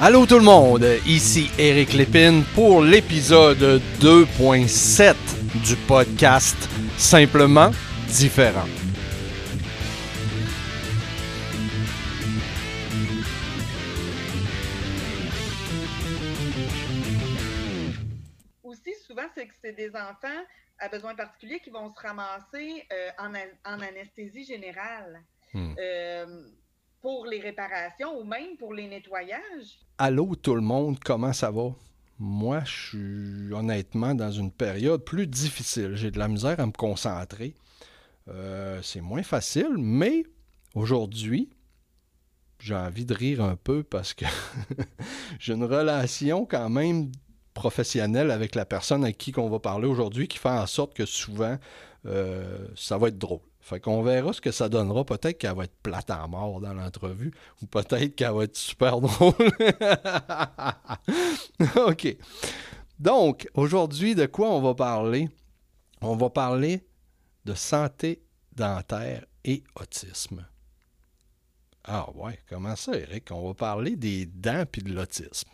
Allô tout le monde, ici Eric Lépine pour l'épisode 2.7 du podcast Simplement différent. Aussi, souvent, c'est que c'est des enfants à besoins particuliers qui vont se ramasser euh, en, an- en anesthésie générale Hmm. euh, pour les réparations ou même pour les nettoyages? Allô tout le monde, comment ça va? Moi, je suis honnêtement dans une période plus difficile. J'ai de la misère à me concentrer. Euh, c'est moins facile, mais aujourd'hui, j'ai envie de rire un peu parce que j'ai une relation quand même professionnelle avec la personne avec qui on va parler aujourd'hui qui fait en sorte que souvent, euh, ça va être drôle. Fait qu'on verra ce que ça donnera. Peut-être qu'elle va être plate en mort dans l'entrevue ou peut-être qu'elle va être super drôle. OK. Donc, aujourd'hui, de quoi on va parler? On va parler de santé dentaire et autisme. Ah ouais, comment ça, Eric? On va parler des dents puis de l'autisme.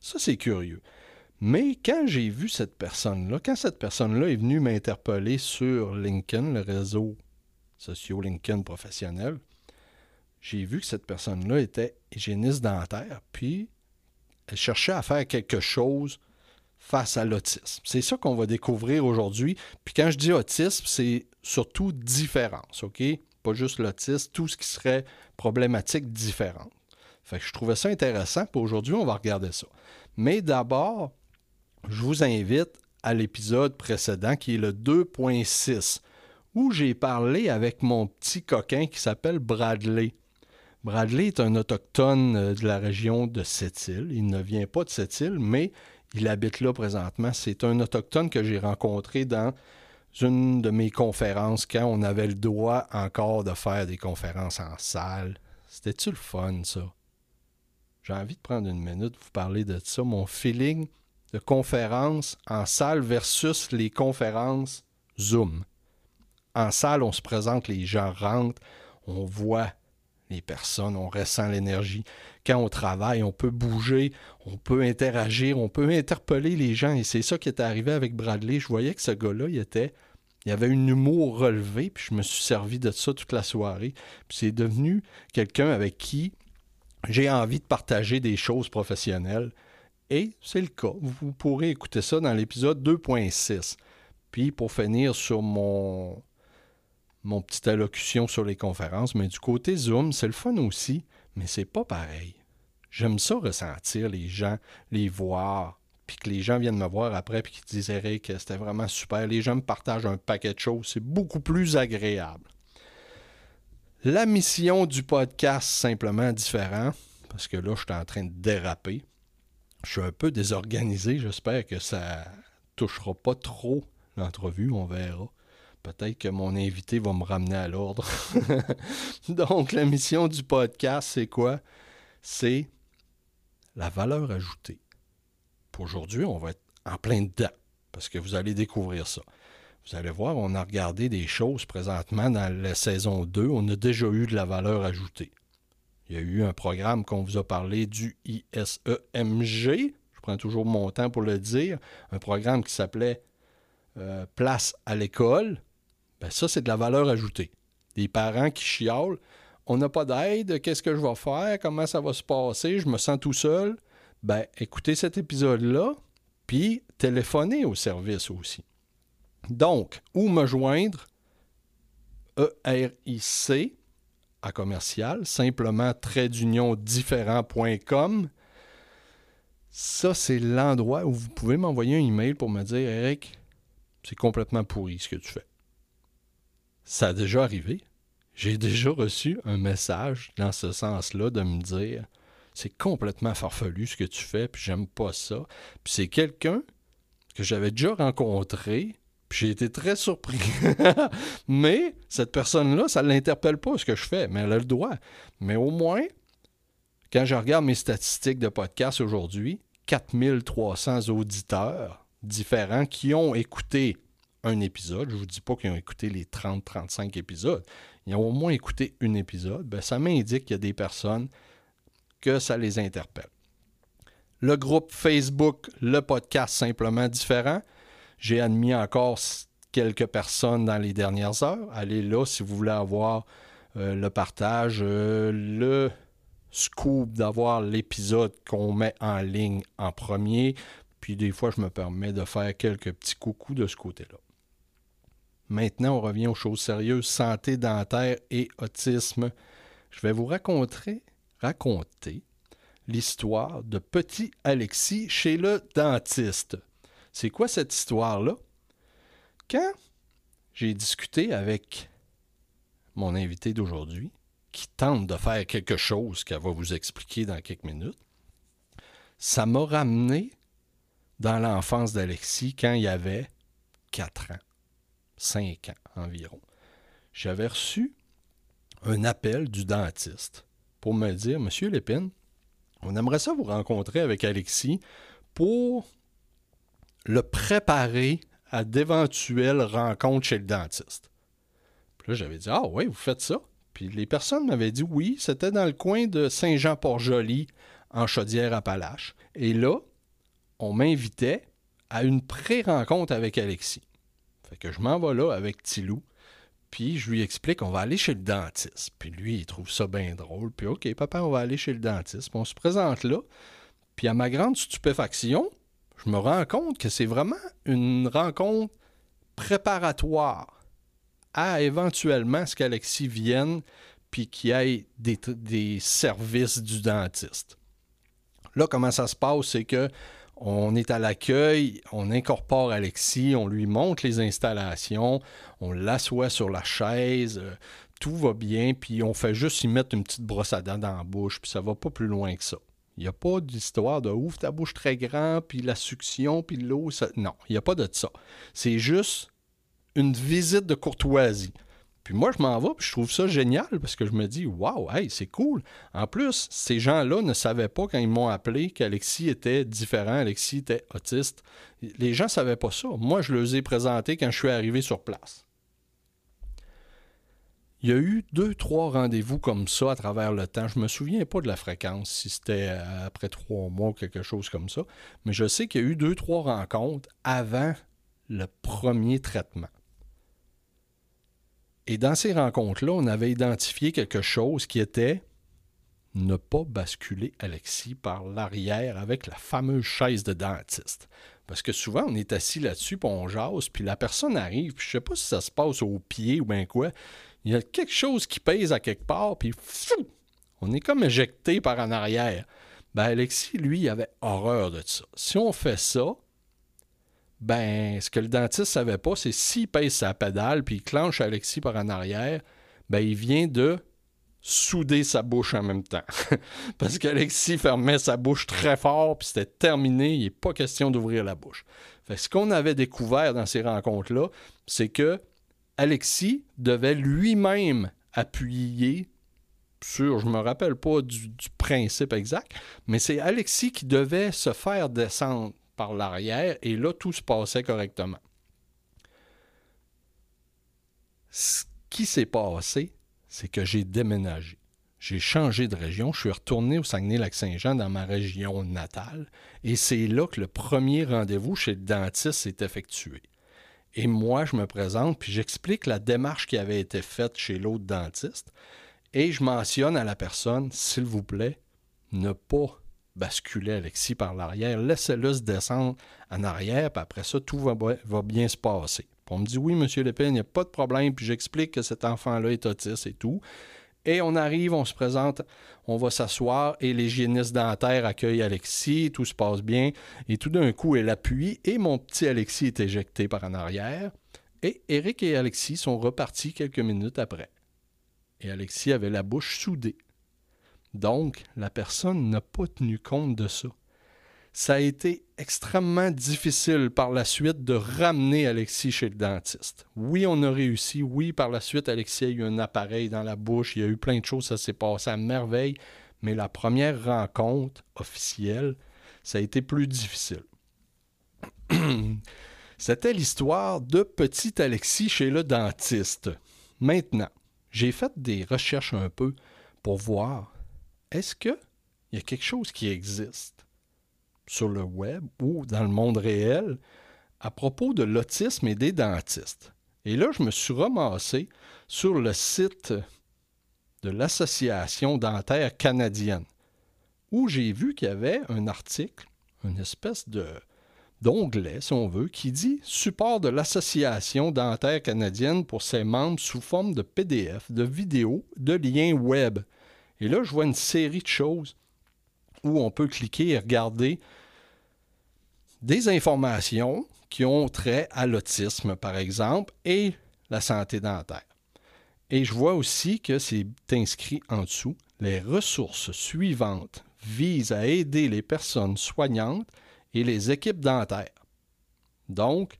Ça, c'est curieux. Mais quand j'ai vu cette personne-là, quand cette personne-là est venue m'interpeller sur LinkedIn, le réseau socio LinkedIn professionnel, j'ai vu que cette personne-là était hygiéniste dentaire, puis elle cherchait à faire quelque chose face à l'autisme. C'est ça qu'on va découvrir aujourd'hui. Puis quand je dis autisme, c'est surtout différence, OK? Pas juste l'autisme, tout ce qui serait problématique différente. Fait que je trouvais ça intéressant. Puis aujourd'hui, on va regarder ça. Mais d'abord, je vous invite à l'épisode précédent qui est le 2.6 où j'ai parlé avec mon petit coquin qui s'appelle Bradley. Bradley est un autochtone euh, de la région de Sept-Îles. Il ne vient pas de Sept-Îles, mais il habite là présentement. C'est un autochtone que j'ai rencontré dans une de mes conférences quand on avait le droit encore de faire des conférences en salle. C'était-tu le fun, ça? J'ai envie de prendre une minute pour vous parler de ça. Mon feeling de conférence en salle versus les conférences Zoom. En salle, on se présente, les gens rentrent, on voit les personnes, on ressent l'énergie. Quand on travaille, on peut bouger, on peut interagir, on peut interpeller les gens. Et c'est ça qui est arrivé avec Bradley. Je voyais que ce gars-là, il était. Il avait un humour relevé, puis je me suis servi de ça toute la soirée. Puis c'est devenu quelqu'un avec qui j'ai envie de partager des choses professionnelles. Et c'est le cas. Vous pourrez écouter ça dans l'épisode 2.6. Puis pour finir sur mon, mon petite allocution sur les conférences, mais du côté Zoom, c'est le fun aussi, mais c'est pas pareil. J'aime ça ressentir les gens, les voir, puis que les gens viennent me voir après puis qu'ils disent Eric, c'était vraiment super. Les gens me partagent un paquet de choses, c'est beaucoup plus agréable. La mission du podcast, simplement différent, parce que là, je suis en train de déraper. Je suis un peu désorganisé, j'espère que ça touchera pas trop l'entrevue, on verra. Peut-être que mon invité va me ramener à l'ordre. Donc, la mission du podcast, c'est quoi? C'est la valeur ajoutée. Pour aujourd'hui, on va être en plein dedans, parce que vous allez découvrir ça. Vous allez voir, on a regardé des choses présentement dans la saison 2. On a déjà eu de la valeur ajoutée. Il y a eu un programme qu'on vous a parlé du ISEMG. Je prends toujours mon temps pour le dire. Un programme qui s'appelait euh, Place à l'école. Ben ça, c'est de la valeur ajoutée. Des parents qui chiolent. On n'a pas d'aide. Qu'est-ce que je vais faire? Comment ça va se passer? Je me sens tout seul. Ben, écoutez cet épisode-là, puis téléphonez au service aussi. Donc, où me joindre? ERIC à commercial, simplement trait d'union différent.com. Ça, c'est l'endroit où vous pouvez m'envoyer un email pour me dire Eric, c'est complètement pourri ce que tu fais. Ça a déjà arrivé. J'ai déjà reçu un message dans ce sens-là de me dire c'est complètement farfelu ce que tu fais, puis j'aime pas ça. Puis c'est quelqu'un que j'avais déjà rencontré, puis j'ai été très surpris. mais cette personne-là, ça ne l'interpelle pas ce que je fais, mais elle a le droit. Mais au moins, quand je regarde mes statistiques de podcast aujourd'hui, 4300 auditeurs différents qui ont écouté un épisode. Je ne vous dis pas qu'ils ont écouté les 30-35 épisodes. Ils ont au moins écouté un épisode. Ben, ça m'indique qu'il y a des personnes que ça les interpelle. Le groupe Facebook, le podcast simplement différent. J'ai admis encore quelques personnes dans les dernières heures. Allez là si vous voulez avoir euh, le partage, euh, le scoop d'avoir l'épisode qu'on met en ligne en premier. Puis des fois, je me permets de faire quelques petits coucous de ce côté-là. Maintenant, on revient aux choses sérieuses, santé dentaire et autisme. Je vais vous raconter, raconter l'histoire de petit Alexis chez le dentiste. C'est quoi cette histoire-là? Quand j'ai discuté avec mon invité d'aujourd'hui, qui tente de faire quelque chose qu'elle va vous expliquer dans quelques minutes, ça m'a ramené dans l'enfance d'Alexis quand il avait 4 ans, 5 ans environ. J'avais reçu un appel du dentiste pour me dire Monsieur Lépine, on aimerait ça vous rencontrer avec Alexis pour le préparer à d'éventuelles rencontres chez le dentiste. Puis là, j'avais dit Ah oui, vous faites ça? Puis les personnes m'avaient dit oui, c'était dans le coin de Saint-Jean-Port-Joli, en Chaudière-Appalaches. Et là, on m'invitait à une pré-rencontre avec Alexis. Fait que je m'en vais là avec Tilou. Puis je lui explique, on va aller chez le dentiste. Puis lui, il trouve ça bien drôle. Puis OK, papa, on va aller chez le dentiste. Puis on se présente là. Puis à ma grande stupéfaction, je me rends compte que c'est vraiment une rencontre préparatoire à éventuellement ce qu'Alexis vienne puis qu'il ait des, des services du dentiste. Là, comment ça se passe, c'est que on est à l'accueil, on incorpore Alexis, on lui montre les installations, on l'assoit sur la chaise, euh, tout va bien, puis on fait juste y mettre une petite brosse à dents dans la bouche, puis ça va pas plus loin que ça. Il n'y a pas d'histoire de ouf ta bouche très grande, puis la succion, puis l'eau. Non, il n'y a pas de ça. C'est juste une visite de courtoisie. Puis moi, je m'en vais, puis je trouve ça génial parce que je me dis, waouh, hey, c'est cool. En plus, ces gens-là ne savaient pas quand ils m'ont appelé qu'Alexis était différent, Alexis était autiste. Les gens ne savaient pas ça. Moi, je les ai présentés quand je suis arrivé sur place. Il y a eu deux, trois rendez-vous comme ça à travers le temps. Je ne me souviens pas de la fréquence, si c'était après trois mois ou quelque chose comme ça. Mais je sais qu'il y a eu deux, trois rencontres avant le premier traitement. Et dans ces rencontres-là, on avait identifié quelque chose qui était ne pas basculer Alexis par l'arrière avec la fameuse chaise de dentiste. Parce que souvent, on est assis là-dessus, puis on jase, puis la personne arrive, puis je sais pas si ça se passe au pied ou bien quoi. Il y a quelque chose qui pèse à quelque part, puis fou, on est comme éjecté par en arrière. Ben Alexis, lui, il avait horreur de ça. Si on fait ça, ben, ce que le dentiste savait pas, c'est s'il pèse sa pédale puis il clenche Alexis par en arrière, ben, il vient de souder sa bouche en même temps. Parce qu'Alexis fermait sa bouche très fort, puis c'était terminé, il n'est pas question d'ouvrir la bouche. Fait ce qu'on avait découvert dans ces rencontres-là, c'est que Alexis devait lui-même appuyer sur, je me rappelle pas du principe exact, mais c'est Alexis qui devait se faire descendre par l'arrière et là, tout se passait correctement. Ce qui s'est passé, c'est que j'ai déménagé. J'ai changé de région. Je suis retourné au Saguenay-Lac-Saint-Jean dans ma région natale. Et c'est là que le premier rendez-vous chez le dentiste s'est effectué. Et moi, je me présente, puis j'explique la démarche qui avait été faite chez l'autre dentiste. Et je mentionne à la personne, s'il vous plaît, ne pas basculer Alexis par l'arrière. Laissez-le se descendre en arrière, puis après ça, tout va, bien se passer. Puis on me dit oui, monsieur Lépine, il n'y a pas de problème, puis j'explique que cet enfant-là est autiste et tout. Et on arrive, on se présente, on va s'asseoir et l'hygiéniste dentaire accueille Alexis, tout se passe bien. Et tout d'un coup, elle appuie et mon petit Alexis est éjecté par en arrière. Et Eric et Alexis sont repartis quelques minutes après. Et Alexis avait la bouche soudée. Donc, la personne n'a pas tenu compte de ça. Ça a été extrêmement difficile par la suite de ramener Alexis chez le dentiste. Oui, on a réussi. Oui, par la suite, Alexis a eu un appareil dans la bouche. Il y a eu plein de choses. Ça s'est passé à merveille. Mais la première rencontre officielle, ça a été plus difficile. C'était l'histoire de petit Alexis chez le dentiste. Maintenant, j'ai fait des recherches un peu pour voir est-ce que il y a quelque chose qui existe? Sur le web ou dans le monde réel à propos de l'autisme et des dentistes. Et là, je me suis ramassé sur le site de l'Association dentaire canadienne, où j'ai vu qu'il y avait un article, une espèce de d'onglet, si on veut, qui dit Support de l'Association dentaire canadienne pour ses membres sous forme de PDF, de vidéos, de liens web. Et là, je vois une série de choses où on peut cliquer et regarder des informations qui ont trait à l'autisme, par exemple, et la santé dentaire. Et je vois aussi que c'est inscrit en dessous. Les ressources suivantes visent à aider les personnes soignantes et les équipes dentaires. Donc,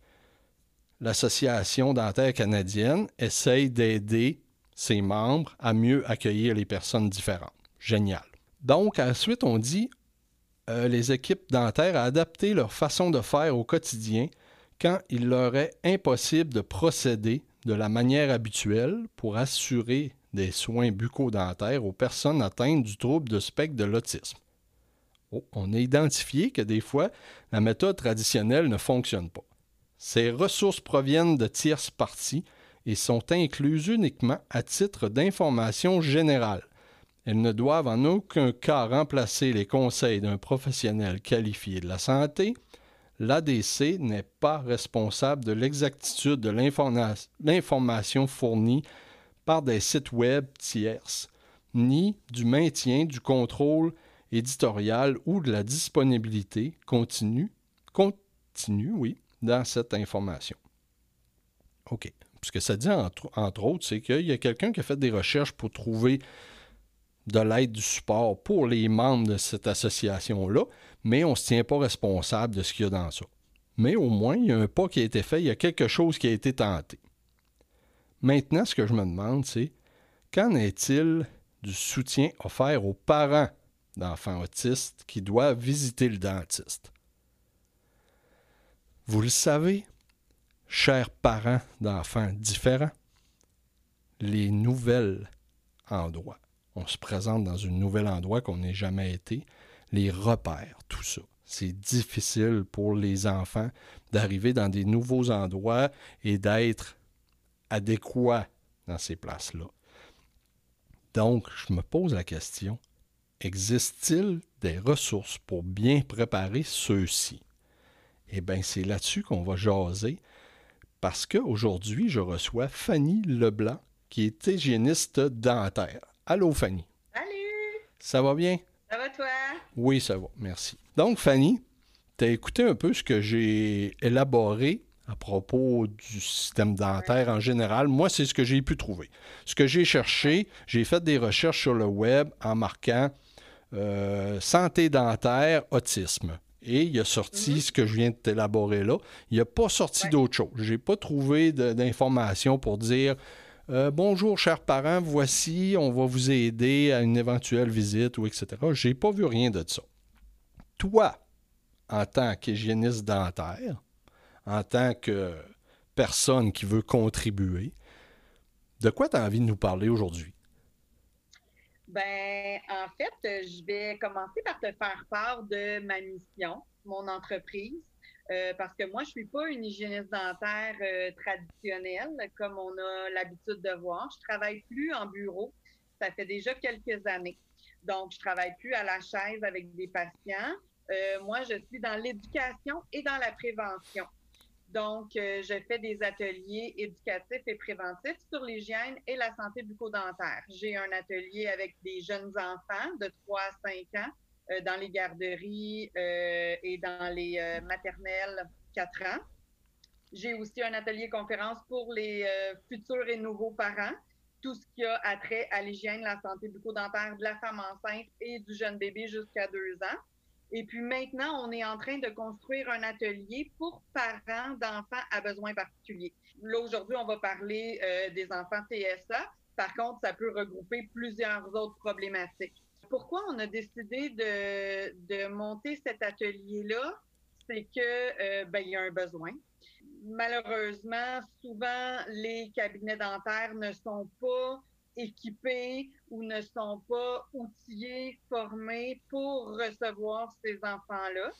l'Association dentaire canadienne essaye d'aider ses membres à mieux accueillir les personnes différentes. Génial. Donc, ensuite, on dit euh, les équipes dentaires à adapter leur façon de faire au quotidien quand il leur est impossible de procéder de la manière habituelle pour assurer des soins bucco-dentaires aux personnes atteintes du trouble de spectre de l'autisme. Oh, on a identifié que des fois, la méthode traditionnelle ne fonctionne pas. Ces ressources proviennent de tierces parties et sont incluses uniquement à titre d'information générale. Elles ne doivent en aucun cas remplacer les conseils d'un professionnel qualifié de la santé. L'ADC n'est pas responsable de l'exactitude de l'information fournie par des sites web tierces, ni du maintien du contrôle éditoriale ou de la disponibilité continue, dans cette information. OK. Ce que ça dit, entre autres, c'est qu'il y a quelqu'un qui a fait des recherches pour trouver de l'aide, du support pour les membres de cette association-là, mais on ne se tient pas responsable de ce qu'il y a dans ça. Mais au moins, il y a un pas qui a été fait, il y a quelque chose qui a été tenté. Maintenant, ce que je me demande, c'est qu'en est-il du soutien offert aux parents d'enfants autistes qui doivent visiter le dentiste? Vous le savez, chers parents d'enfants différents, les nouvelles endroits. On se présente dans un nouvel endroit qu'on n'ait jamais été, les repères, tout ça. C'est difficile pour les enfants d'arriver dans des nouveaux endroits et d'être adéquats dans ces places-là. Donc, je me pose la question, existe-t-il des ressources pour bien préparer ceux-ci? Eh bien, c'est là-dessus qu'on va jaser parce qu'aujourd'hui, je reçois Fanny Leblanc, qui est hygiéniste dentaire. Allô, Fanny. Salut! Ça va bien? Ça va, toi? Oui, ça va, merci. Donc, Fanny, tu as écouté un peu ce que j'ai élaboré à propos du système dentaire en général. Moi, c'est ce que j'ai pu trouver. Ce que j'ai cherché, j'ai fait des recherches sur le web en marquant euh, santé dentaire, autisme. Et il a sorti mhm. ce que je viens de t'élaborer là. Il n'a pas sorti d'autre chose. Je n'ai pas trouvé d'informations pour dire euh, Bonjour, chers parents, voici, on va vous aider à une éventuelle visite ou etc. Je n'ai pas vu rien de ça. Toi, en tant qu'hygiéniste dentaire, en tant que personne qui veut contribuer, de quoi tu as envie de nous parler aujourd'hui? Ben, en fait, je vais commencer par te faire part de ma mission, mon entreprise, euh, parce que moi, je suis pas une hygiéniste dentaire euh, traditionnelle comme on a l'habitude de voir. Je travaille plus en bureau. Ça fait déjà quelques années. Donc, je travaille plus à la chaise avec des patients. Euh, moi, je suis dans l'éducation et dans la prévention. Donc, je fais des ateliers éducatifs et préventifs sur l'hygiène et la santé bucco-dentaire. J'ai un atelier avec des jeunes enfants de 3 à 5 ans euh, dans les garderies euh, et dans les maternelles 4 ans. J'ai aussi un atelier conférence pour les futurs et nouveaux parents, tout ce qui a trait à l'hygiène, la santé bucco-dentaire de la femme enceinte et du jeune bébé jusqu'à 2 ans. Et puis maintenant, on est en train de construire un atelier pour parents d'enfants à besoins particuliers. Là, aujourd'hui, on va parler euh, des enfants TSA. Par contre, ça peut regrouper plusieurs autres problématiques. Pourquoi on a décidé de, monter cet atelier-là? C'est que euh, ben, y a un besoin. Malheureusement, souvent, les cabinets dentaires ne sont pas équipés ou ne sont pas outillés, formés pour recevoir ces enfants-là.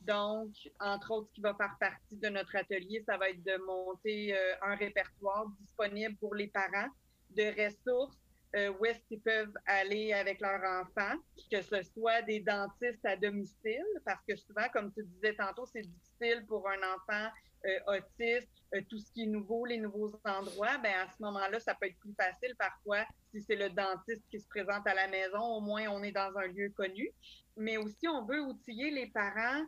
Donc, entre autres, ce qui va faire partie de notre atelier, ça va être de monter euh, un répertoire disponible pour les parents de ressources euh, où est-ce qu'ils peuvent aller avec leurs enfants, que ce soit des dentistes à domicile, parce que souvent, comme tu disais tantôt, c'est difficile pour un enfant euh, autiste, euh, tout ce qui est nouveau, les nouveaux endroits, ben à ce moment-là, ça peut être plus facile parfois si c'est le dentiste qui se présente à la maison, au moins on est dans un lieu connu. Mais aussi, on veut outiller les parents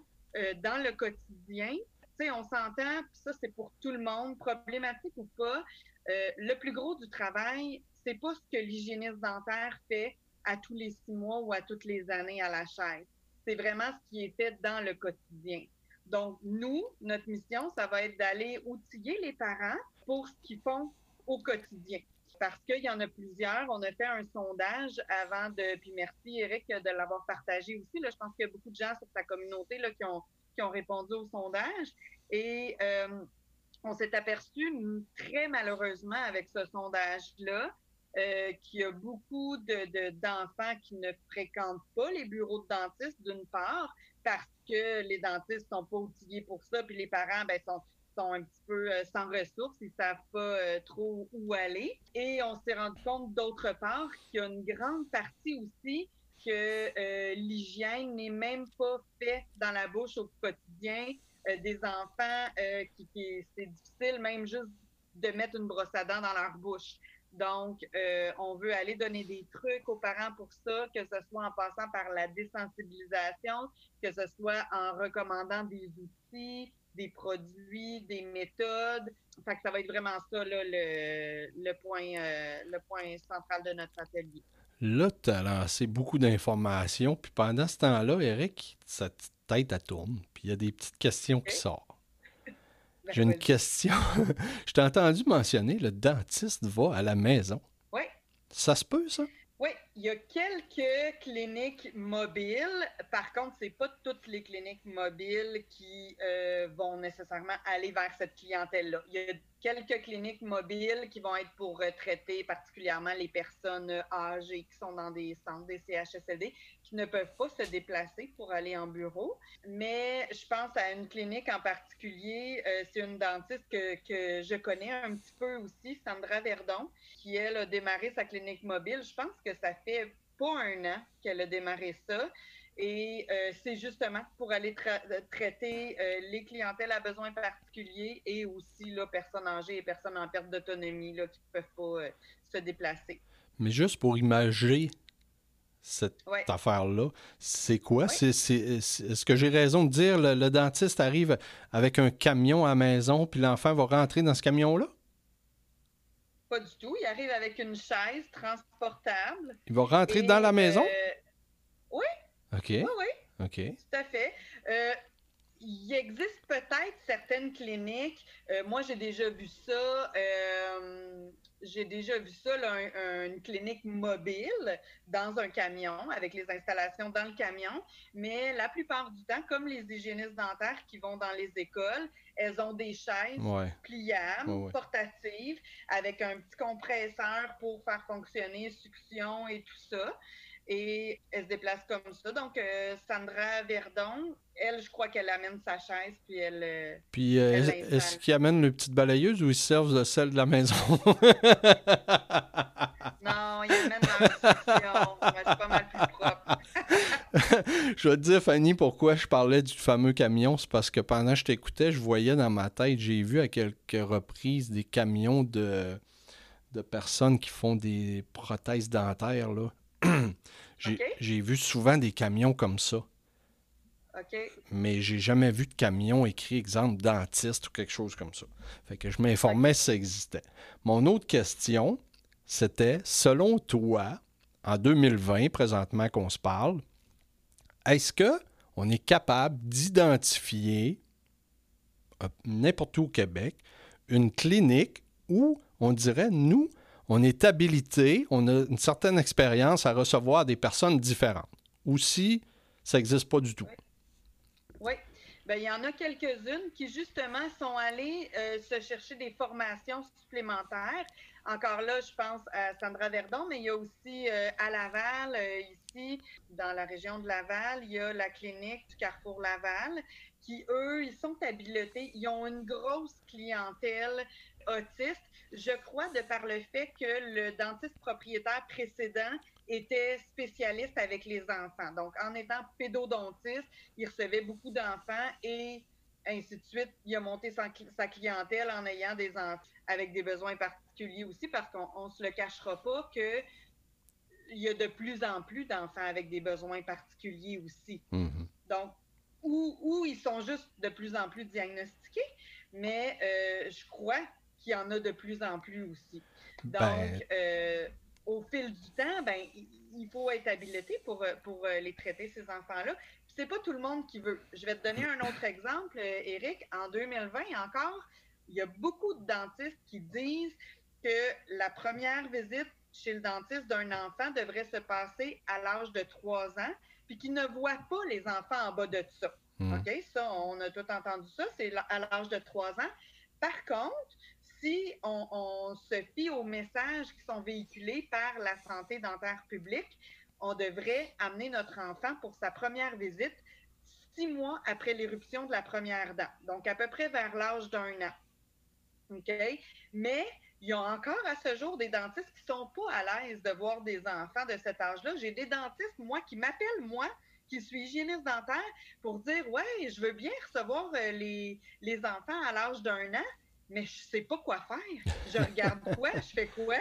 dans le quotidien. Tu sais, on s'entend, ça, c'est pour tout le monde, problématique ou pas. le plus gros du travail, c'est pas ce que l'hygiéniste dentaire fait à tous les six mois ou à toutes les années à la chaise. C'est vraiment ce qui est fait dans le quotidien. Donc, nous, notre mission, ça va être d'aller outiller les parents pour ce qu'ils font au quotidien. Parce qu'il y en a plusieurs. On a fait un sondage avant de. Puis merci, Eric, de l'avoir partagé aussi. Je pense qu'il y a beaucoup de gens sur ta communauté qui, ont, qui ont répondu au sondage. Et euh, on s'est aperçu très malheureusement avec ce sondage-là euh, qu'il y a beaucoup de, d'enfants qui ne fréquentent pas les bureaux de dentistes, d'une part, parce que les dentistes sont pas outillés pour ça, puis les parents ben, sont, sont un petit peu euh, sans ressources, ils savent pas euh, trop où aller. Et on s'est rendu compte, d'autre part, qu'il y a une grande partie aussi que l'hygiène n'est même pas faite dans la bouche au quotidien des enfants, qui, qui c'est difficile même juste de mettre une brosse à dents dans leur bouche. Donc, euh, on veut aller donner des trucs aux parents pour ça, que ce soit en passant par la désensibilisation, que ce soit en recommandant des outils, des produits, des méthodes. Fait que ça va être vraiment ça le, point, euh, le point central de notre atelier. Là, tu as lancé beaucoup d'informations, puis pendant ce temps-là, Eric, sa tête, à tourne, puis il y a des petites questions qui sortent. J'ai une question. Je t'ai entendu mentionner le dentiste va à la maison. Oui. Ça se peut, ça? Oui, il y a quelques cliniques mobiles. Par contre, c'est pas toutes les cliniques mobiles qui euh, vont nécessairement aller vers cette clientèle-là. Il y a quelques cliniques mobiles qui vont être pour euh, traiter particulièrement les personnes euh, âgées qui sont dans des centres, des CHSLD, qui ne peuvent pas se déplacer pour aller en bureau. Mais je pense à une clinique en particulier, c'est une dentiste que, que, je connais un petit peu aussi, Sandra Verdon, qui, elle, a démarré sa clinique mobile. Je pense que ça pas un an qu'elle a démarré ça. Et euh, c'est justement pour aller traiter euh, les clientèles à besoins particuliers et aussi là, personnes âgées et personnes en perte d'autonomie qui ne peuvent pas euh, se déplacer. Mais juste pour imager cette affaire-là, c'est quoi? C'est, est-ce que j'ai raison de dire le, le dentiste arrive avec un camion à la maison, puis l'enfant va rentrer dans ce camion-là? Pas du tout. Il arrive avec une chaise transportable. Il va rentrer dans la maison? Euh, oui. OK. Oui, oui. OK. Tout à fait. Euh, il existe peut-être certaines cliniques. Euh, moi, j'ai déjà vu ça. j'ai déjà vu ça, une clinique mobile dans un camion, avec les installations dans le camion. Mais la plupart du temps, comme les hygiénistes dentaires qui vont dans les écoles, elles ont des chaises pliables, portatives, avec un petit compresseur pour faire fonctionner succion et tout ça. Et elle se déplace comme ça. Donc, euh, Sandra Verdon, elle, je crois qu'elle amène sa chaise, puis elle. Euh, puis, euh, est-ce qu'il amène une petite balayeuse ou ils servent de celle de la maison? non, il amène la succion. C'est pas mal plus propre. je vais te dire, Fanny, pourquoi je parlais du fameux camion. C'est parce que pendant que je t'écoutais, je voyais dans ma tête, j'ai vu à quelques reprises des camions de, de personnes qui font des prothèses dentaires. Là. J'ai, vu souvent des camions comme ça. Mais j'ai jamais vu de camion écrit exemple dentiste ou quelque chose comme ça. Fait que je m'informais si ça existait. Mon autre question, c'était selon toi, en 2020, présentement qu'on se parle, est-ce qu'on est capable d'identifier, euh, n'importe où au Québec, une clinique où on dirait, nous, on est habilité, on a une certaine expérience à recevoir des personnes différentes, ou si ça n'existe pas du tout? Oui. Ben, il y en a quelques-unes qui, justement, sont allées euh, se chercher des formations supplémentaires. Encore là, je pense à Sandra Verdon, mais il y a aussi euh, à Laval, euh, ici, dans la région de Laval, il y a la clinique du Carrefour Laval, qui, eux, ils sont habilités. Ils ont une grosse clientèle autiste. Je crois, de par le fait que le dentiste propriétaire précédent était spécialiste avec les enfants. Donc, en étant pédodontiste, il recevait beaucoup d'enfants et ainsi de suite. Il a monté sa, clientèle en ayant des enfants avec des besoins particuliers aussi, parce qu'on ne se le cachera pas que il y a de plus en plus d'enfants avec des besoins particuliers aussi. Mm-hmm. Donc, ou, ils sont juste de plus en plus diagnostiqués, mais euh, je crois qu'il y en a de plus en plus aussi. Donc, ben, euh, au fil du temps, ben, il faut être habilité pour, euh, pour euh, les traiter, ces enfants-là. C'est pas tout le monde qui veut. Je vais te donner un autre exemple, Eric. En 2020 encore, il y a beaucoup de dentistes qui disent que la première visite chez le dentiste d'un enfant devrait se passer à l'âge de 3 ans, puis qu'ils ne voient pas les enfants en bas de ça. Hmm. OK? Ça, on a tout entendu ça, c'est à l'âge de 3 ans. Par contre, si on, se fie aux messages qui sont véhiculés par la santé dentaire publique, on devrait amener notre enfant pour sa première visite six mois après l'éruption de la première dent, donc à peu près vers l'âge d'un an. OK? Mais il y a encore à ce jour des dentistes qui sont pas à l'aise de voir des enfants de cet âge-là. J'ai des dentistes, moi, qui m'appellent, moi, qui suis hygiéniste dentaire, pour dire Ouais, je veux bien recevoir euh, les, les enfants à l'âge d'un an, mais je sais pas quoi faire. Je regarde quoi, je fais quoi?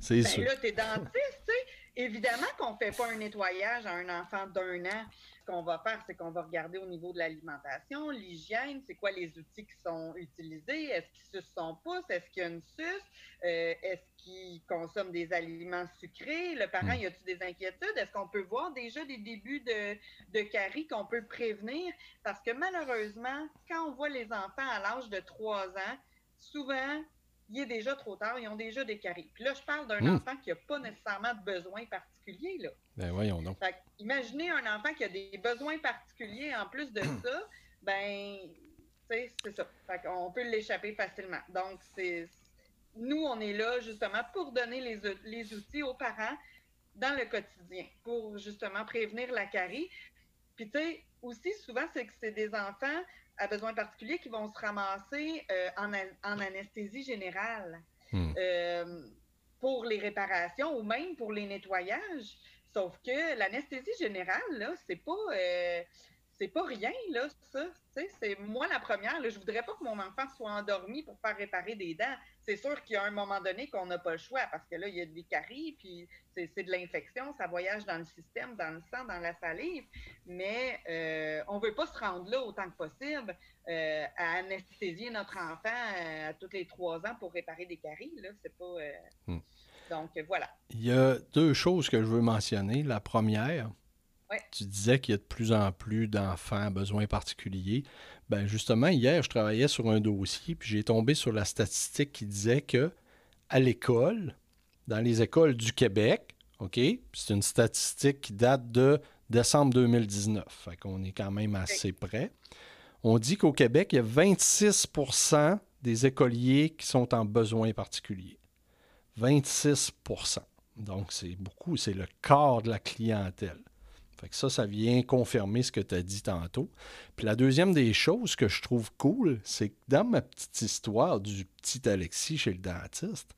C'est ben, Là, tu es dentiste, tu sais. Évidemment qu'on ne fait pas un nettoyage à un enfant d'un an. Qu'on va faire, c'est qu'on va regarder au niveau de l'alimentation, l'hygiène, c'est quoi les outils qui sont utilisés, est-ce qu'ils sucent son pouce, est-ce qu'il y a une suce, euh, est-ce qu'il consomme des aliments sucrés, le parent, hmm. y a-t-il des inquiétudes, est-ce qu'on peut voir déjà des débuts de, de caries qu'on peut prévenir? Parce que malheureusement, quand on voit les enfants à l'âge de 3 ans, souvent, il est déjà trop tard, ils ont déjà des caries. Puis là, je parle d'un hmm. enfant qui n'a pas nécessairement de besoins particuliers. Là. Ben voyons donc. imaginez un enfant qui a des besoins particuliers en plus de ça, ben, c'est ça. Fait on peut l'échapper facilement. Donc, c'est nous, on est là justement pour donner les, les outils aux parents dans le quotidien, pour justement prévenir la carie. Puis, tu sais, aussi, souvent, c'est que c'est des enfants à besoins particuliers qui vont se ramasser euh, en, en, anesthésie générale hmm. euh, pour les réparations ou même pour les nettoyages. Sauf que l'anesthésie générale, là, c'est pas, euh, rien, ça. C'est moi la première. Là, je voudrais pas que mon enfant soit endormi pour faire réparer des dents. C'est sûr qu'il y a un moment donné qu'on n'a pas le choix parce que là, il y a des caries, puis c'est de l'infection, ça voyage dans le système, dans le sang, dans la salive. Mais euh, on veut pas se rendre là autant que possible euh, à anesthésier notre enfant euh, à tous les trois ans pour réparer des caries. C'est pas. Hmm. Donc voilà. Il y a deux choses que je veux mentionner. La première, tu disais qu'il y a de plus en plus d'enfants à besoins particuliers. Ben justement, hier, je travaillais sur un dossier, puis j'ai tombé sur la statistique qui disait que à l'école, dans les écoles du Québec, OK, c'est une statistique qui date de décembre 2019, fait qu'on est quand même assez près. On dit qu'au Québec, il y a 26% des écoliers qui sont en besoins particuliers. 26% Donc, c'est beaucoup, c'est le quart de la clientèle ça, ça vient confirmer ce que tu as dit tantôt. Puis la deuxième des choses que je trouve cool, c'est que dans ma petite histoire du petit Alexis chez le dentiste,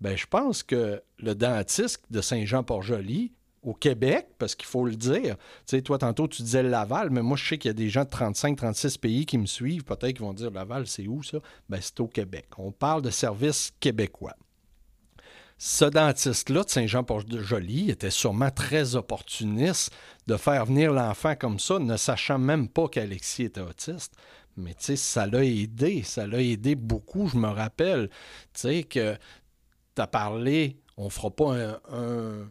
ben je pense que le dentiste de Saint-Jean-Port-Joli, au Québec, parce qu'il faut le dire. Tu sais, toi, tantôt, tu disais Laval, mais moi, je sais qu'il y a des gens de 35, 36 pays qui me suivent. Peut-être qu'ils vont dire Laval, c'est où ça? Ben, c'est au Québec. On parle de services québécois. Ce dentiste-là de Saint-Jean-Port-Joli était sûrement très opportuniste de faire venir l'enfant comme ça, ne sachant même pas qu'Alexis était autiste. Mais tu sais, ça l'a aidé, ça l'a aidé beaucoup. Je me rappelle, tu sais, que tu as parlé, on fera pas un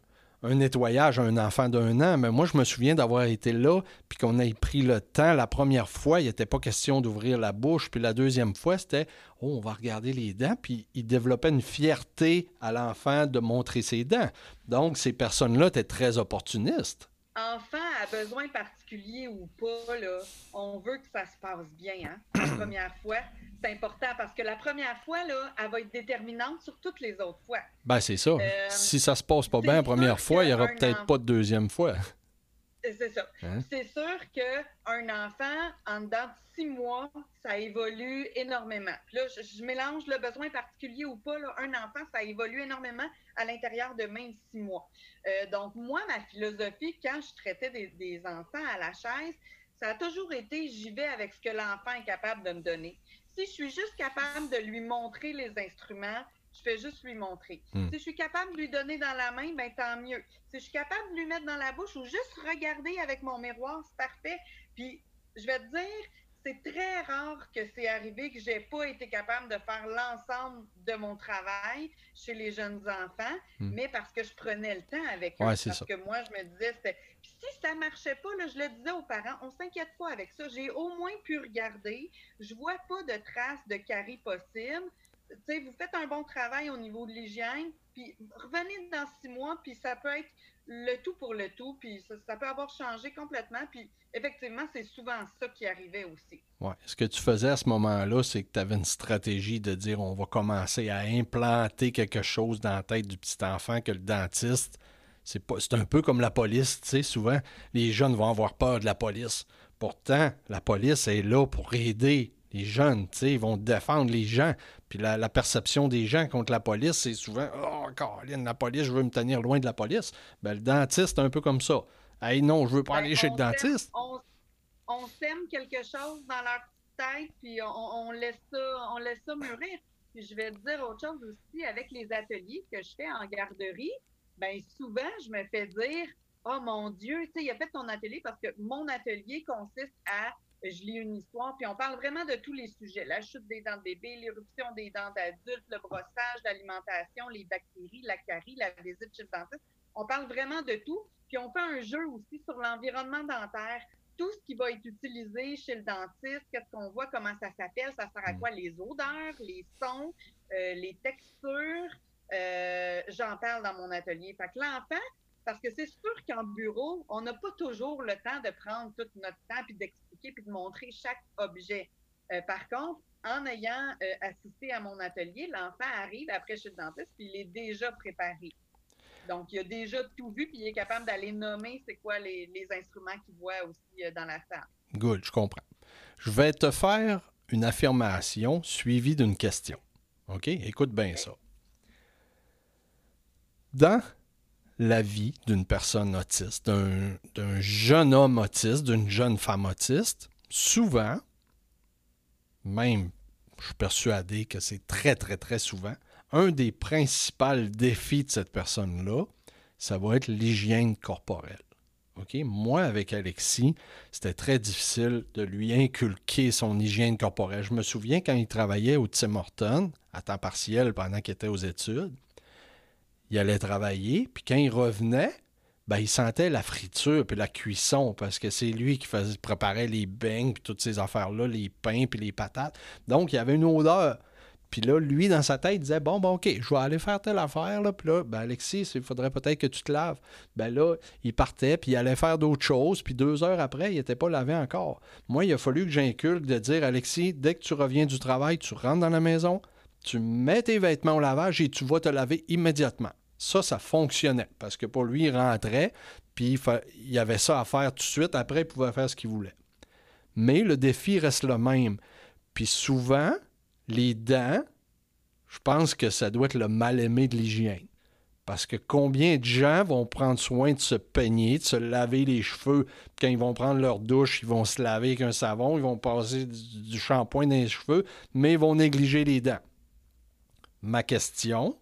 nettoyage à un enfant d'un an, mais moi, je me souviens d'avoir été là, puis qu'on ait pris le temps. La première fois, il n'était pas question d'ouvrir la bouche, puis la deuxième fois, c'était oh, on va regarder les dents, puis il développait une fierté à l'enfant de montrer ses dents. Donc, ces personnes-là étaient très opportunistes. enfant à besoin particulier ou pas, là, on veut que ça se passe bien, hein, la première fois. C'est important parce que la première fois, là, elle va être déterminante sur toutes les autres fois. Ben, c'est ça. Euh, si ça se passe pas bien la première fois, il n'y aura peut-être pas de deuxième fois. C'est ça. Hein? C'est sûr qu'un enfant, en dedans de six mois, ça évolue énormément. là, je, mélange le besoin particulier ou pas. un enfant, ça évolue énormément à l'intérieur de même six mois. Euh, donc, moi, ma philosophie, quand je traitais des, des enfants à la chaise, ça a toujours été j'y vais avec ce que l'enfant est capable de me donner. Si je suis juste capable de lui montrer les instruments, je fais juste lui montrer. Hmm. Si je suis capable de lui donner dans la main, ben tant mieux. Si je suis capable de lui mettre dans la bouche ou juste regarder avec mon miroir, c'est parfait. Puis, je vais te dire, c'est très rare que c'est arrivé que j'ai pas été capable de faire l'ensemble de mon travail chez les jeunes enfants, hmm. mais parce que je prenais le temps avec eux. parce que moi, je me disais, si ça marchait pas, là, je le disais aux parents, on s'inquiète pas avec ça. J'ai au moins pu regarder. Je vois pas de traces de caries possibles vous faites un bon travail au niveau de l'hygiène, puis revenez dans six mois, puis ça peut être le tout pour le tout, puis ça, peut avoir changé complètement, puis effectivement, c'est souvent ça qui arrivait aussi. Oui. Ce que tu faisais à ce moment-là, c'est que tu avais une stratégie de dire on va commencer à implanter quelque chose dans la tête du petit enfant que le dentiste, c'est c'est un peu comme la police, tu sais, souvent les jeunes vont avoir peur de la police. Pourtant, la police est là pour aider les jeunes, tu sais, ils vont défendre les gens. Puis la, perception des gens contre la police, c'est souvent Oh, Caroline, la police, je veux me tenir loin de la police. Ben, le dentiste, c'est un peu comme ça. Hey, non, je veux pas ben, aller chez le dentiste. on, sème quelque chose dans leur tête, puis on, laisse, ça, on laisse ça mûrir. Puis je vais te dire autre chose aussi avec les ateliers que je fais en garderie. Ben souvent, je me fais dire Oh mon Dieu, tu sais, il a fait ton atelier parce que mon atelier consiste à je lis une histoire, puis on parle vraiment de tous les sujets. La chute des dents de bébé, l'éruption des dents d'adultes, le brossage, l'alimentation, les bactéries, la carie, la visite chez le dentiste. On parle vraiment de tout. Puis on fait un jeu aussi sur l'environnement dentaire, tout ce qui va être utilisé chez le dentiste, qu'est-ce qu'on voit, comment ça s'appelle, ça sert à quoi, les odeurs, les sons, euh, les textures. Euh, j'en parle dans mon atelier. Fait que l'enfant, parce que c'est sûr qu'en bureau, on n'a pas toujours le temps de prendre tout notre temps puis d'expliquer puis de montrer chaque objet. Euh, par contre, en ayant euh, assisté à mon atelier, l'enfant arrive après chez le dentiste puis il est déjà préparé. Donc, il a déjà tout vu puis il est capable d'aller nommer c'est quoi les, instruments qu'il voit aussi euh, dans la salle. Good, je comprends. Je vais te faire une affirmation suivie d'une question. OK? Écoute bien ça. Dans la vie d'une personne autiste, d'un jeune homme autiste, d'une jeune femme autiste, souvent, même je suis persuadé que c'est très, très, très souvent, un des principaux défis de cette personne-là, ça va être l'hygiène corporelle. Moi, avec Alexis, c'était très difficile de lui inculquer son hygiène corporelle. Je me souviens quand il travaillait au Tim Horton, à temps partiel pendant qu'il était aux études, il allait travailler, puis quand il revenait, ben, il sentait la friture puis la cuisson parce que c'est lui qui faisait, préparait les beignes puis toutes ces affaires-là, les pains puis les patates. Donc, il y avait une odeur. Puis là, lui, dans sa tête, il disait Bon, bon, OK, je vais aller faire telle affaire. Là. Puis là, ben, Alexis, il faudrait peut-être que tu te laves. Ben là, il partait, puis il allait faire d'autres choses. Puis deux heures après, il n'était pas lavé encore. Moi, il a fallu que j'inculque de dire Alexis, dès que tu reviens du travail, tu rentres dans la maison, tu mets tes vêtements au lavage et tu vas te laver immédiatement. Ça, ça fonctionnait parce que pour lui, il rentrait, puis il, y avait ça à faire tout de suite. Après, il pouvait faire ce qu'il voulait. Mais le défi reste le même. Puis souvent, les dents, je pense que ça doit être le mal-aimé de l'hygiène. Parce que combien de gens vont prendre soin de se peigner, de se laver les cheveux, quand ils vont prendre leur douche, ils vont se laver avec un savon, ils vont passer du shampoing dans les cheveux, mais ils vont négliger les dents ma question,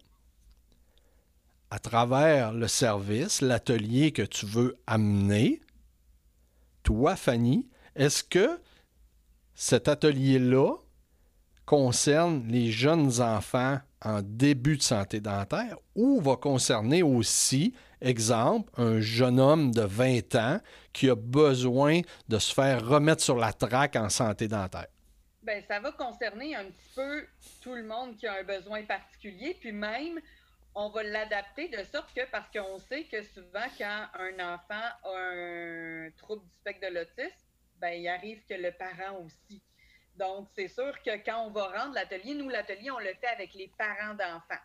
à travers le service, l'atelier que tu veux amener, toi, Fanny, est-ce que cet atelier-là concerne les jeunes enfants en début de santé dentaire ou va concerner aussi, exemple, un jeune homme de 20 ans qui a besoin de se faire remettre sur la traque en santé dentaire? Bien, ça va concerner un petit peu tout le monde qui a un besoin particulier, puis même on va l'adapter de sorte que, parce qu'on sait que souvent, quand un enfant a un trouble du spectre de l'autisme, ben, il arrive que le parent aussi. Donc, c'est sûr que quand on va rendre l'atelier, nous, l'atelier, on le fait avec les parents d'enfants.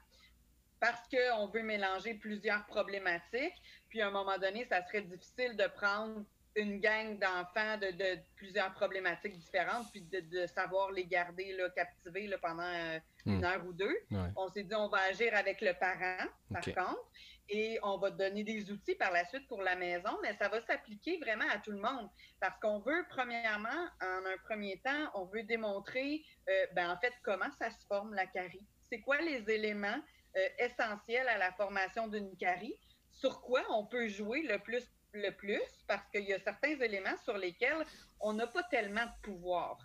Parce qu'on veut mélanger plusieurs problématiques, puis à un moment donné, ça serait difficile de prendre une gang d'enfants de, plusieurs problématiques différentes, puis de, savoir les garder là, captivés là, pendant euh, une hmm. heure ou deux. On s'est dit, on va agir avec le parent, par contre, et on va donner des outils par la suite pour la maison, mais ça va s'appliquer vraiment à tout le monde. Parce qu'on veut, premièrement, en un premier temps, on veut démontrer, euh, ben, en fait, comment ça se forme la carie. C'est quoi les éléments euh, essentiels à la formation d'une carie? Sur quoi on peut jouer le plus le plus parce qu'il y a certains éléments sur lesquels on n'a pas tellement de pouvoir.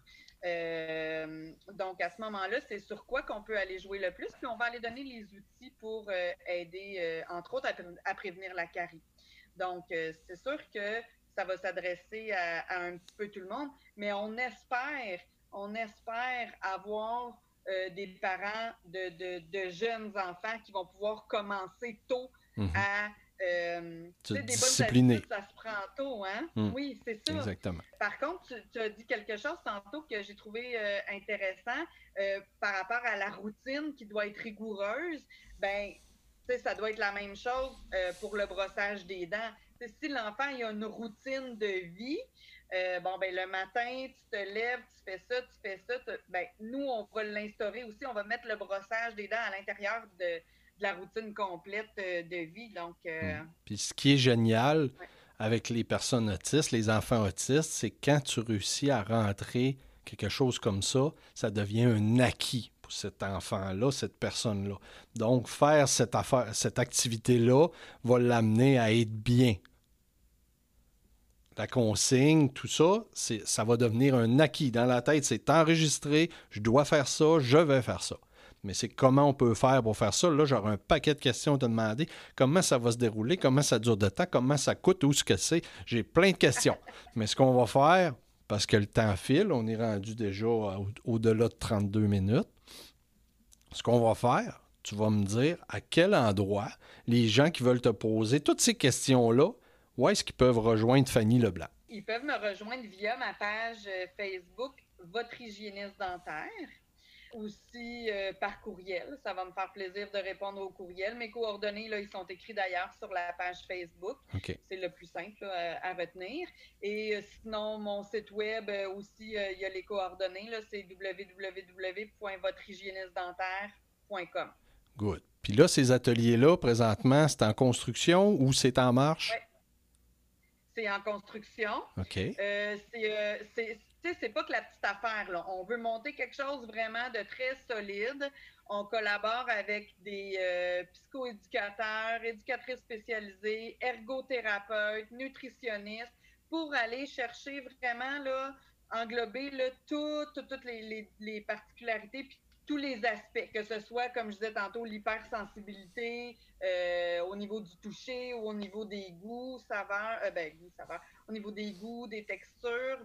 Euh, donc, à ce moment-là, c'est sur quoi qu'on peut aller jouer le plus, puis on va aller donner les outils pour euh, aider, euh, entre autres, à, prévenir la carie. Donc, c'est sûr que ça va s'adresser à, un petit peu tout le monde, mais on espère, on espère avoir des parents de, jeunes enfants qui vont pouvoir commencer tôt mm-hmm. à euh, des bonnes ça se prend tôt, hein? Hmm. Oui, c'est ça. Exactement. Par contre, tu, as dit quelque chose tantôt que j'ai trouvé euh, intéressant euh, par rapport à la routine qui doit être rigoureuse. Ben, ça doit être la même chose euh, pour le brossage des dents. si l'enfant a une routine de vie, bon, ben, le matin, tu te lèves, tu fais ça, tu fais ça, ben, nous, on va l'instaurer aussi. On va mettre le brossage des dents à l'intérieur de de la routine complète euh, de vie. Donc, euh, hmm. Puis ce qui est génial avec les personnes autistes, les enfants autistes, c'est quand tu réussis à rentrer quelque chose comme ça, ça devient un acquis pour cet enfant-là, cette personne-là. Donc, faire cette affaire, cette activité-là va l'amener à être bien. La consigne, tout ça, ça va devenir un acquis. Dans la tête, c'est enregistré, je dois faire ça, je vais faire ça mais c'est comment on peut faire pour faire ça? Là, j'aurai un paquet de questions à te demander. Comment ça va se dérouler? Comment ça dure de temps? Comment ça coûte? Où ce que c'est? J'ai plein de questions. mais ce qu'on va faire, parce que le temps file, on est rendu déjà au-delà de 32 minutes. Ce qu'on va faire, tu vas me dire à quel endroit les gens qui veulent te poser toutes ces questions-là, où est-ce qu'ils peuvent rejoindre Fanny Leblanc? Ils peuvent me rejoindre via ma page euh, Facebook Votre hygiéniste dentaire aussi euh, par courriel. Ça va me faire plaisir de répondre aux courriels. Mes coordonnées, là, ils sont écrits d'ailleurs sur la page Facebook. C'est le plus simple à, retenir. Et euh, sinon, mon site web euh, aussi, il y a les coordonnées. C'est www.votrehygiéniste-dentaire.com. Good. Puis là, ces ateliers-là, présentement, c'est en construction ou c'est en marche? Oui. C'est en construction. OK. c'est c'est pas que la petite affaire. Là. On veut monter quelque chose vraiment de très solide. On collabore avec des euh, psychoéducateurs, éducatrices spécialisées, ergothérapeutes, nutritionnistes pour aller chercher vraiment là, englober là, toutes, toutes les, particularités puis tous les aspects, que ce soit, comme je disais tantôt, l'hypersensibilité euh, au niveau du toucher ou au niveau des goûts, saveurs, euh, ben, goûts, saveurs, au niveau des goûts, des textures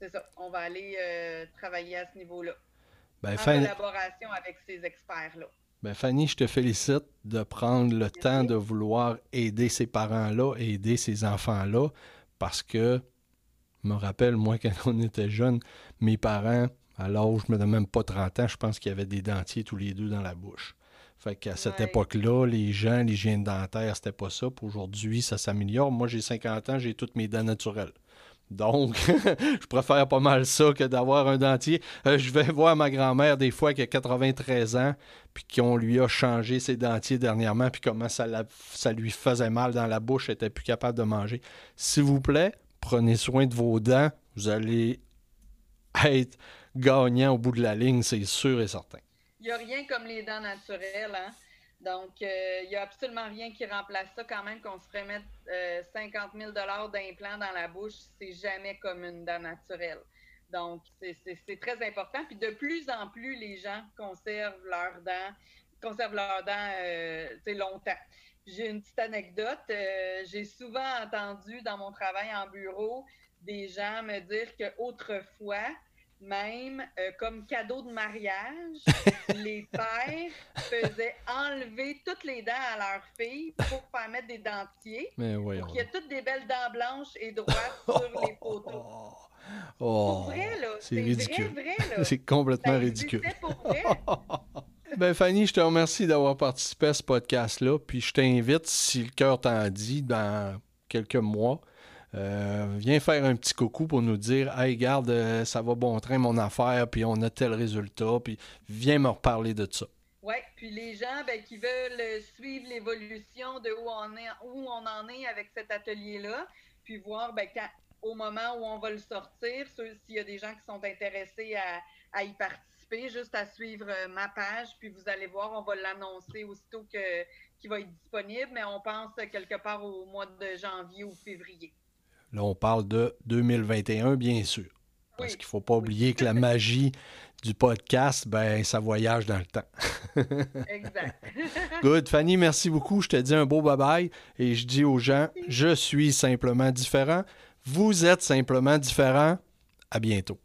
c'est ça. On va aller euh, travailler à ce niveau-là. Ben, en collaboration avec ces experts-là. Ben, Fanny, je te félicite de prendre le temps de vouloir aider ces parents-là, aider ces enfants-là, parce que, je me rappelle, moi, quand on était jeunes, mes parents, à l'âge, je me donne même pas 30 ans, je pense qu'il y avait des dentiers tous les deux dans la bouche. Fait qu'à cette époque-là, les gens, l'hygiène dentaire, c'était pas ça. aujourd'hui, ça s'améliore. Moi, j'ai 50 ans, j'ai toutes mes dents naturelles. Donc, je préfère pas mal ça que d'avoir un dentier. Euh, je vais voir ma grand-mère des fois qui a 93 ans, puis qu'on lui a changé ses dentiers dernièrement, puis comment ça, ça lui faisait mal dans la bouche, elle était plus capable de manger. S'il vous plaît, prenez soin de vos dents. Vous allez être gagnant au bout de la ligne, c'est sûr et certain. Il n'y a rien comme les dents naturelles, hein? Donc, euh, il n'y a absolument rien qui remplace ça quand même qu'on se ferait mettre 50 000 d'implants dans la bouche. C'est jamais comme une dent naturelle. Donc, c'est très important. Puis de plus en plus, les gens conservent leurs dents, conservent leurs dents euh, longtemps. J'ai une petite anecdote. Euh, j'ai souvent entendu dans mon travail en bureau des gens me dire qu'autrefois, Même euh, comme cadeau de mariage, les pères faisaient enlever toutes les dents à leurs filles pour faire mettre des dentiers. Mais voyons. Pour qu'il y ait toutes des belles dents blanches et droites sur les photos. Oh, vrai, là. c'est ridicule. Vrai. C'est complètement Ça ridicule. pour vrai. Ben Fanny, je te remercie d'avoir participé à ce podcast-là. Puis je t'invite, si le cœur t'en dit, dans quelques mois, euh, viens faire un petit coucou pour nous dire Hey, garde, euh, ça va bon train mon affaire, puis on a tel résultat, puis viens me reparler de ça. Oui, puis les gens ben, qui veulent euh, suivre l'évolution de où on, en est avec cet atelier-là, puis voir ben, au moment où on va le sortir, s'il y a des gens qui sont intéressés à, y participer, juste à suivre ma page, puis vous allez voir, on va l'annoncer aussitôt qu'il va être disponible, mais on pense quelque part au mois de janvier ou février. Là, on parle de 2021, bien sûr. Parce Oui. qu'il ne faut pas oublier que la magie du podcast, ben, ça voyage dans le temps. Exact. Good. Fanny, merci beaucoup. Je te dis un beau bye-bye et je dis aux gens, je suis simplement différent. Vous êtes simplement différent. À bientôt.